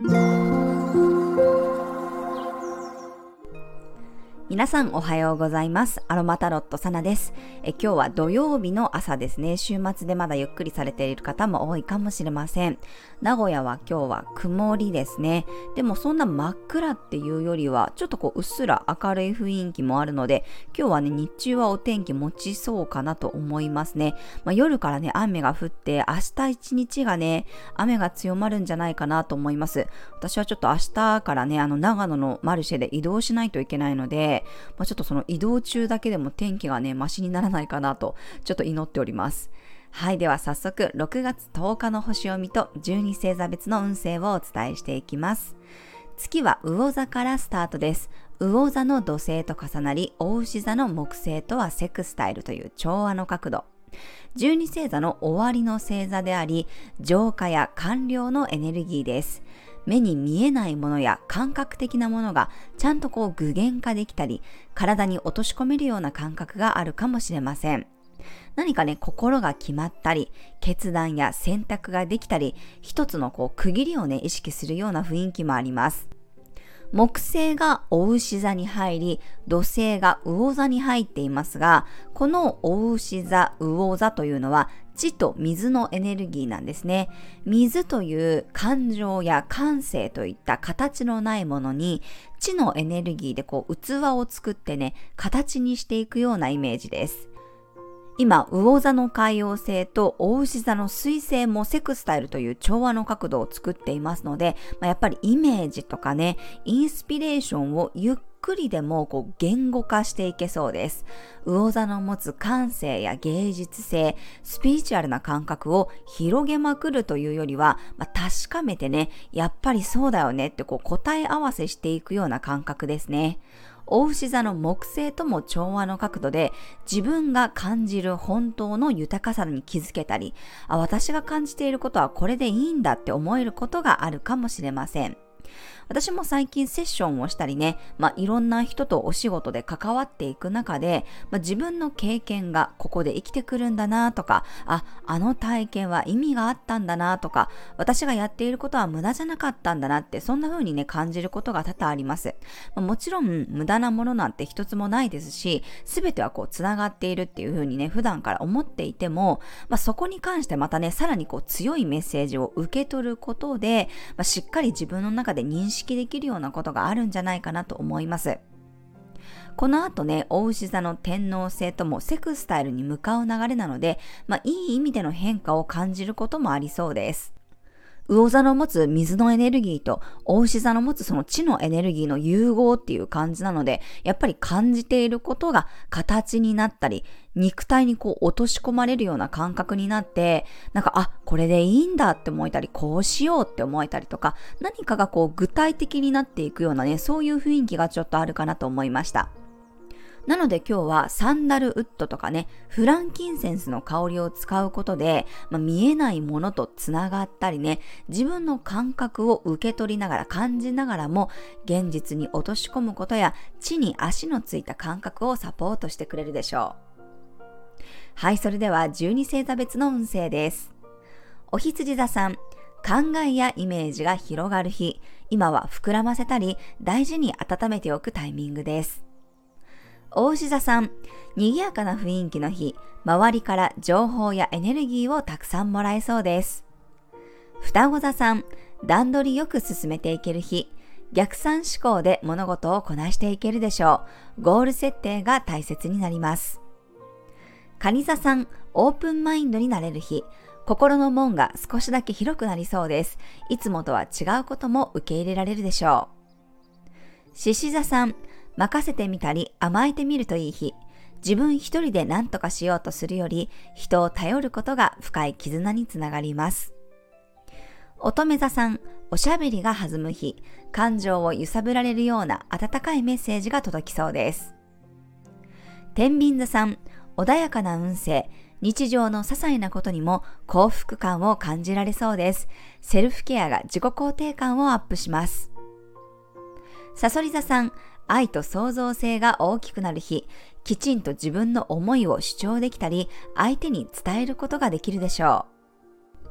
Thank. 皆さんおはようございます。アロマタロットサナです。え今日は土曜日の朝ですね。週末でまだゆっくりされている方も多いかもしれません。名古屋は今日は曇りですね。でもそんな真っ暗っていうよりは、ちょっとこううっすら明るい雰囲気もあるので、今日はね、日中はお天気持ちそうかなと思いますね。まあ、夜からね、雨が降って、明日一日がね、雨が強まるんじゃないかなと思います。私はちょっと明日からね、あの長野のマルシェで移動しないといけないので、まあ、ちょっとその移動中だけでも天気がね、マシにならないかなと、ちょっと祈っております。はい。では早速、6月10日の星読みと12星座別の運勢をお伝えしていきます。月は魚座からスタートです。魚座の土星と重なり、大牛座の木星とはセクスタイルという調和の角度。12星座の終わりの星座であり、浄化や完了のエネルギーです。目に見えないものや感覚的なものがちゃんとこう具現化できたり、体に落とし込めるような感覚があるかもしれません。何かね、心が決まったり、決断や選択ができたり、一つのこう区切りをね、意識するような雰囲気もあります。木星がお牛座に入り、土星が魚座に入っていますが、このお牛座、魚座というのは地と水のエネルギーなんですね。水という感情や感性といった形のないものに、地のエネルギーでこう器を作ってね、形にしていくようなイメージです。今、魚座の海洋星と大牛座の水星もセクスタイルという調和の角度を作っていますので、まあ、やっぱりイメージとかね、インスピレーションをゆっくりでもこう言語化していけそうです。魚座の持つ感性や芸術性、スピリチュアルな感覚を広げまくるというよりは、まあ、確かめてね、やっぱりそうだよねってこう答え合わせしていくような感覚ですね。大牛座の木星とも調和の角度で自分が感じる本当の豊かさに気づけたり、あ、私が感じていることはこれでいいんだって思えることがあるかもしれません。私も最近セッションをしたりね、まあ、いろんな人とお仕事で関わっていく中で、まあ、自分の経験がここで生きてくるんだなとか、あ、あの体験は意味があったんだなとか、私がやっていることは無駄じゃなかったんだなって、そんな風にね、感じることが多々あります。まあ、もちろん、無駄なものなんて一つもないですし、すべてはこう、繋がっているっていう風にね、普段から思っていても、まあ、そこに関してまたね、さらにこう、強いメッセージを受け取ることで、まあ、しっかり自分の中でで認識識できるようなことがあるんじゃないかなと思います。この後ね、大牛座の天皇星ともセクスタイルに向かう流れなので、まあ、いい意味での変化を感じることもありそうです。魚座の持つ水のエネルギーと、大牛座の持つその地のエネルギーの融合っていう感じなので、やっぱり感じていることが形になったり、肉体にこう落とし込まれるような感覚になって、なんか、あ、これでいいんだって思えたり、こうしようって思えたりとか、何かがこう具体的になっていくようなね、そういう雰囲気がちょっとあるかなと思いました。なので今日はサンダルウッドとかね、フランキンセンスの香りを使うことで、まあ、見えないものとつながったりね、自分の感覚を受け取りながら感じながらも、現実に落とし込むことや、地に足のついた感覚をサポートしてくれるでしょう。はい、それでは12星座別の運勢です。お羊座さん、考えやイメージが広がる日、今は膨らませたり、大事に温めておくタイミングです。大牛座さん、賑やかな雰囲気の日、周りから情報やエネルギーをたくさんもらえそうです。双子座さん、段取りよく進めていける日、逆算思考で物事をこなしていけるでしょう。ゴール設定が大切になります。蟹座さん、オープンマインドになれる日、心の門が少しだけ広くなりそうです。いつもとは違うことも受け入れられるでしょう。獅子座さん、任せてみたり甘えてみるといい日。自分一人で何とかしようとするより、人を頼ることが深い絆につながります。乙女座さん、おしゃべりが弾む日、感情を揺さぶられるような温かいメッセージが届きそうです。天秤座さん、穏やかな運勢、日常の些細なことにも幸福感を感じられそうです。セルフケアが自己肯定感をアップします。さそり座さん、愛と創造性が大きくなる日、きちんと自分の思いを主張できたり、相手に伝えることができるでしょう。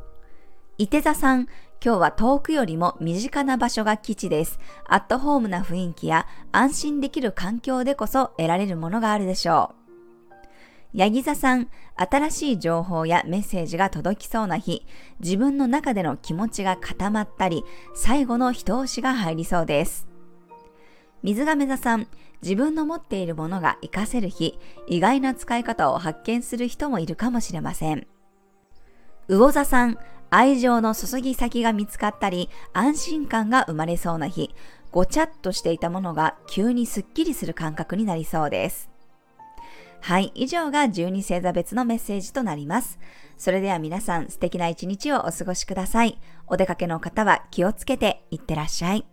伊手座さん、今日は遠くよりも身近な場所が基地です。アットホームな雰囲気や安心できる環境でこそ得られるものがあるでしょう。ヤギ座さん、新しい情報やメッセージが届きそうな日、自分の中での気持ちが固まったり、最後の一押しが入りそうです。水亀座さん、自分の持っているものが活かせる日、意外な使い方を発見する人もいるかもしれません。魚座さん、愛情の注ぎ先が見つかったり、安心感が生まれそうな日、ごちゃっとしていたものが急にスッキリする感覚になりそうです。はい、以上が12星座別のメッセージとなります。それでは皆さん素敵な一日をお過ごしください。お出かけの方は気をつけていってらっしゃい。